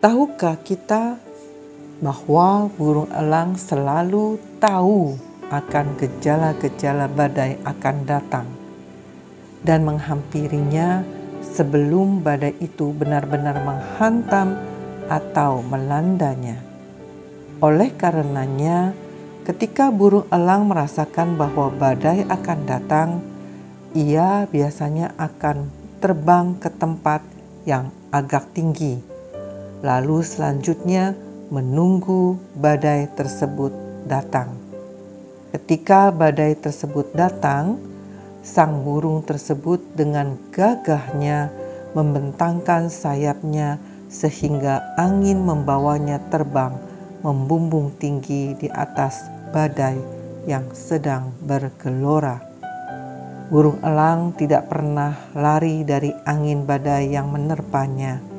Tahukah kita bahwa burung elang selalu tahu akan gejala-gejala badai akan datang dan menghampirinya sebelum badai itu benar-benar menghantam atau melandanya. Oleh karenanya, ketika burung elang merasakan bahwa badai akan datang, ia biasanya akan terbang ke tempat yang agak tinggi lalu selanjutnya menunggu badai tersebut datang. Ketika badai tersebut datang, sang burung tersebut dengan gagahnya membentangkan sayapnya sehingga angin membawanya terbang membumbung tinggi di atas badai yang sedang bergelora. Burung elang tidak pernah lari dari angin badai yang menerpanya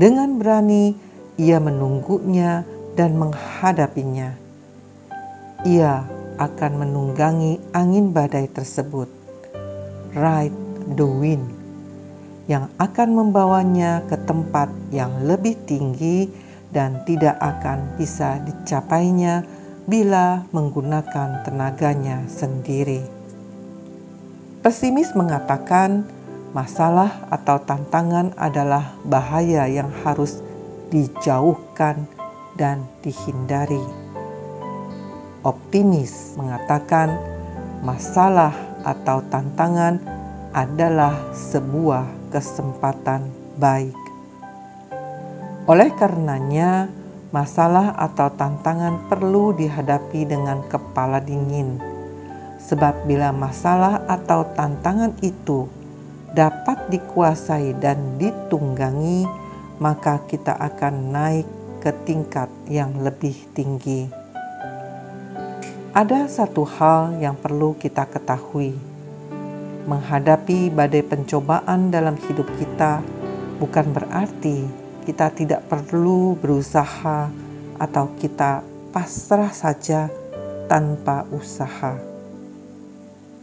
dengan berani ia menunggunya dan menghadapinya. Ia akan menunggangi angin badai tersebut, ride the wind, yang akan membawanya ke tempat yang lebih tinggi dan tidak akan bisa dicapainya bila menggunakan tenaganya sendiri. Pesimis mengatakan, Masalah atau tantangan adalah bahaya yang harus dijauhkan dan dihindari. Optimis mengatakan masalah atau tantangan adalah sebuah kesempatan baik. Oleh karenanya, masalah atau tantangan perlu dihadapi dengan kepala dingin, sebab bila masalah atau tantangan itu dapat dikuasai dan ditunggangi, maka kita akan naik ke tingkat yang lebih tinggi. Ada satu hal yang perlu kita ketahui: menghadapi badai pencobaan dalam hidup kita bukan berarti kita tidak perlu berusaha atau kita pasrah saja tanpa usaha.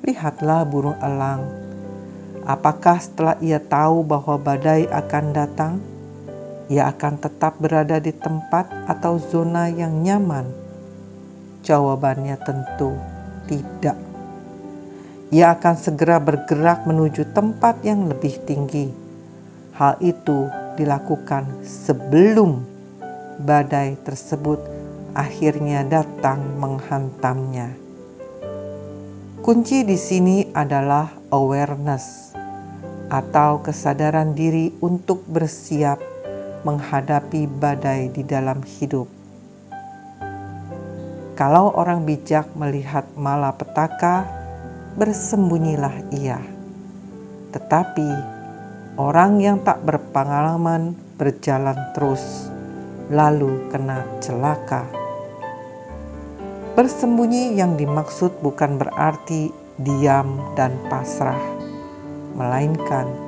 Lihatlah burung elang Apakah setelah ia tahu bahwa badai akan datang, ia akan tetap berada di tempat atau zona yang nyaman? Jawabannya tentu tidak. Ia akan segera bergerak menuju tempat yang lebih tinggi. Hal itu dilakukan sebelum badai tersebut akhirnya datang menghantamnya. Kunci di sini adalah awareness atau kesadaran diri untuk bersiap menghadapi badai di dalam hidup. Kalau orang bijak melihat malapetaka, bersembunyilah ia. Tetapi orang yang tak berpengalaman berjalan terus, lalu kena celaka. Bersembunyi yang dimaksud bukan berarti diam dan pasrah melainkan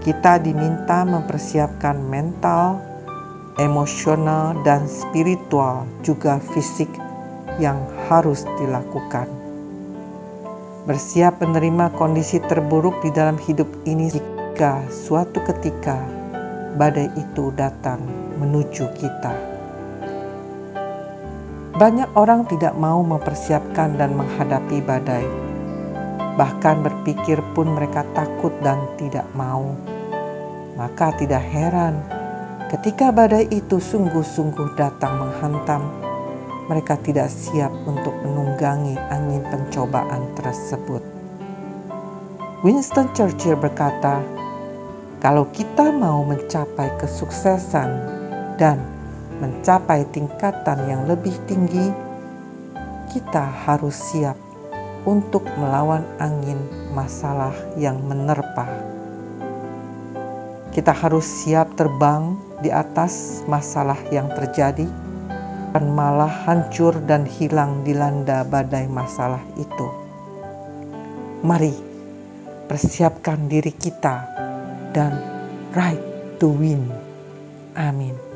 kita diminta mempersiapkan mental, emosional, dan spiritual, juga fisik yang harus dilakukan. Bersiap menerima kondisi terburuk di dalam hidup ini jika suatu ketika badai itu datang menuju kita. Banyak orang tidak mau mempersiapkan dan menghadapi badai bahkan berpikir pun mereka takut dan tidak mau. Maka tidak heran ketika badai itu sungguh-sungguh datang menghantam, mereka tidak siap untuk menunggangi angin pencobaan tersebut. Winston Churchill berkata, "Kalau kita mau mencapai kesuksesan dan mencapai tingkatan yang lebih tinggi, kita harus siap untuk melawan angin masalah yang menerpa. Kita harus siap terbang di atas masalah yang terjadi, dan malah hancur dan hilang dilanda badai masalah itu. Mari persiapkan diri kita dan ride to win. Amin.